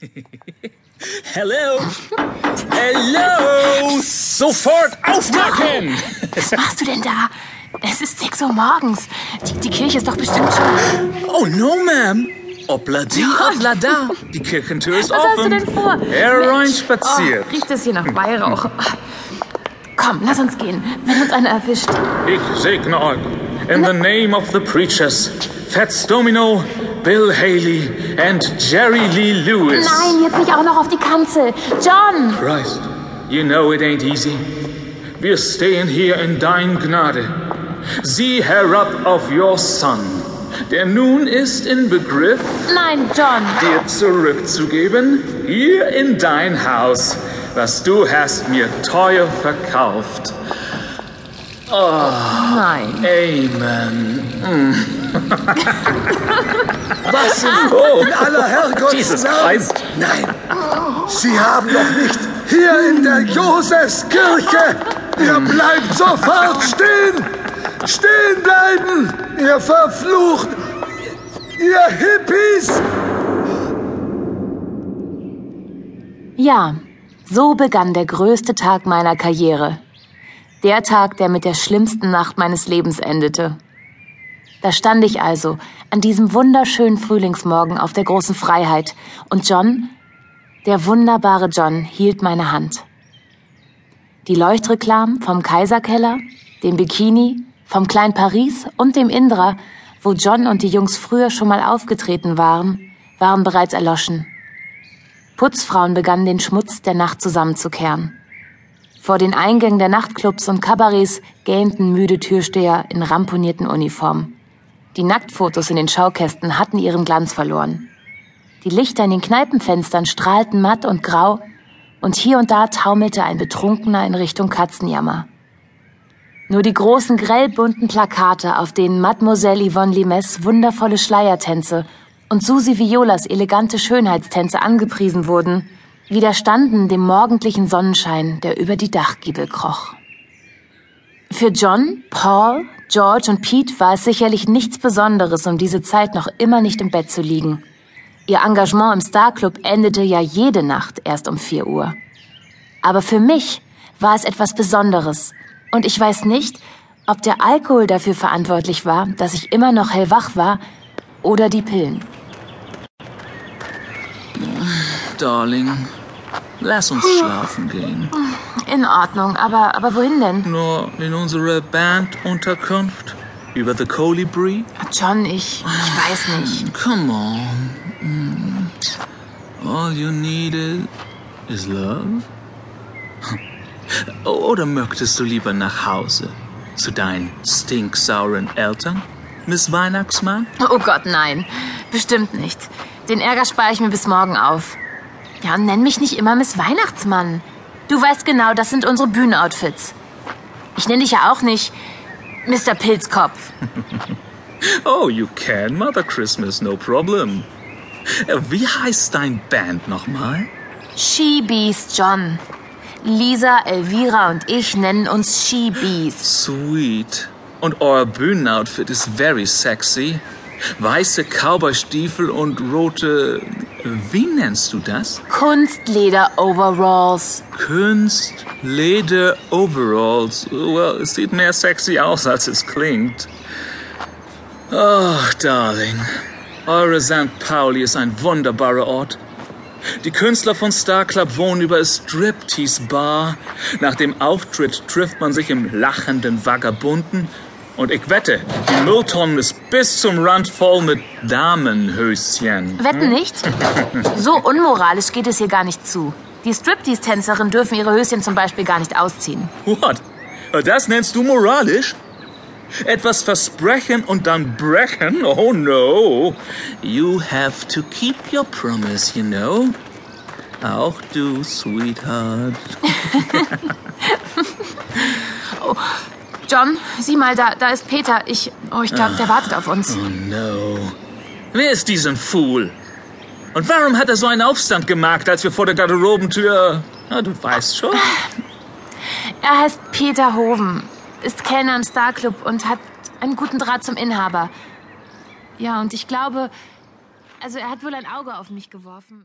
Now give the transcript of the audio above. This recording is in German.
Hello! Hello! Sofort aufmachen! Was machst du denn da? Es ist 6 Uhr morgens. Die, die Kirche ist doch bestimmt schon. Oh no, ma'am. Obla die, obla da. Die Kirchentür ist Was hast du offen. denn vor? Hereinspaziert. Oh, riecht es hier nach Weihrauch. Komm, lass uns gehen, wenn uns einer erwischt. Ich segne euch. In the name of the preachers, Fats Domino, Bill Haley and Jerry Lee Lewis. Nein, jetzt nicht auch noch auf die Kanzel. John! Christ, you know it ain't easy. Wir stehen hier in dein Gnade. Sieh herab auf your Son, der nun ist in Begriff, Nein, John. dir zurückzugeben, hier in dein Haus, was du hast mir teuer verkauft. Nein. Amen. Was in, Oh, in aller Herrgotts Jesus Namen? Christ. Nein, Sie haben doch nicht hier in der Josefskirche. Ihr bleibt sofort stehen. Stehen bleiben, ihr verflucht, ihr Hippies. Ja, so begann der größte Tag meiner Karriere. Der Tag, der mit der schlimmsten Nacht meines Lebens endete. Da stand ich also an diesem wunderschönen Frühlingsmorgen auf der großen Freiheit und John, der wunderbare John, hielt meine Hand. Die Leuchtreklam vom Kaiserkeller, dem Bikini, vom Klein Paris und dem Indra, wo John und die Jungs früher schon mal aufgetreten waren, waren bereits erloschen. Putzfrauen begannen den Schmutz der Nacht zusammenzukehren. Vor den Eingängen der Nachtclubs und Kabarets gähnten müde Türsteher in ramponierten Uniformen. Die Nacktfotos in den Schaukästen hatten ihren Glanz verloren. Die Lichter in den Kneipenfenstern strahlten matt und grau, und hier und da taumelte ein Betrunkener in Richtung Katzenjammer. Nur die großen grellbunten Plakate, auf denen Mademoiselle Yvonne Limes wundervolle Schleiertänze und Susi Violas elegante Schönheitstänze angepriesen wurden, widerstanden dem morgendlichen Sonnenschein, der über die Dachgiebel kroch. Für John, Paul, George und Pete war es sicherlich nichts Besonderes, um diese Zeit noch immer nicht im Bett zu liegen. Ihr Engagement im Starclub endete ja jede Nacht erst um 4 Uhr. Aber für mich war es etwas Besonderes. Und ich weiß nicht, ob der Alkohol dafür verantwortlich war, dass ich immer noch hellwach war, oder die Pillen. Darling, lass uns schlafen gehen. In Ordnung, aber, aber wohin denn? Nur in unsere Bandunterkunft über the Colibri. John, ich, ich weiß nicht. Come on. Mm. All you need is, is love. Oder möchtest du lieber nach Hause zu deinen stinksauren Eltern, Miss Weihnachtsmann? Oh Gott, nein. Bestimmt nicht. Den Ärger spare ich mir bis morgen auf. Ja, und nenn mich nicht immer Miss Weihnachtsmann. Du weißt genau, das sind unsere Bühnenoutfits. Ich nenne dich ja auch nicht Mr. Pilzkopf. Oh, you can, Mother Christmas, no problem. Äh, Wie heißt dein Band nochmal? She Beast John. Lisa, Elvira und ich nennen uns She Beast. Sweet. Und euer Bühnenoutfit ist very sexy. Weiße Cowboystiefel und rote. Wie nennst du das? Kunstleder Overalls. Kunst, Leder, Overalls. Well, es sieht mehr sexy aus, als es klingt. Oh, Darling. Eure St. Pauli ist ein wunderbarer Ort. Die Künstler von Star Club wohnen über Striptease Bar. Nach dem Auftritt trifft man sich im lachenden Vagabunden. Und ich wette, die Mülltonne ist bis zum Rand voll mit Damenhöschen. Wetten nicht? So unmoralisch geht es hier gar nicht zu. Die Striptease-Tänzerinnen dürfen ihre Höschen zum Beispiel gar nicht ausziehen. What? Das nennst du moralisch? Etwas versprechen und dann brechen? Oh no. You have to keep your promise, you know. Auch du, Sweetheart. John, sieh mal, da, da ist Peter. Ich, oh, ich glaube, der wartet auf uns. Oh no. Wer ist diesen Fool? Und warum hat er so einen Aufstand gemacht, als wir vor der Garderobentür... Na, du weißt schon. Er heißt Peter Hoven, ist Kellner im Starclub und hat einen guten Draht zum Inhaber. Ja, und ich glaube, also er hat wohl ein Auge auf mich geworfen.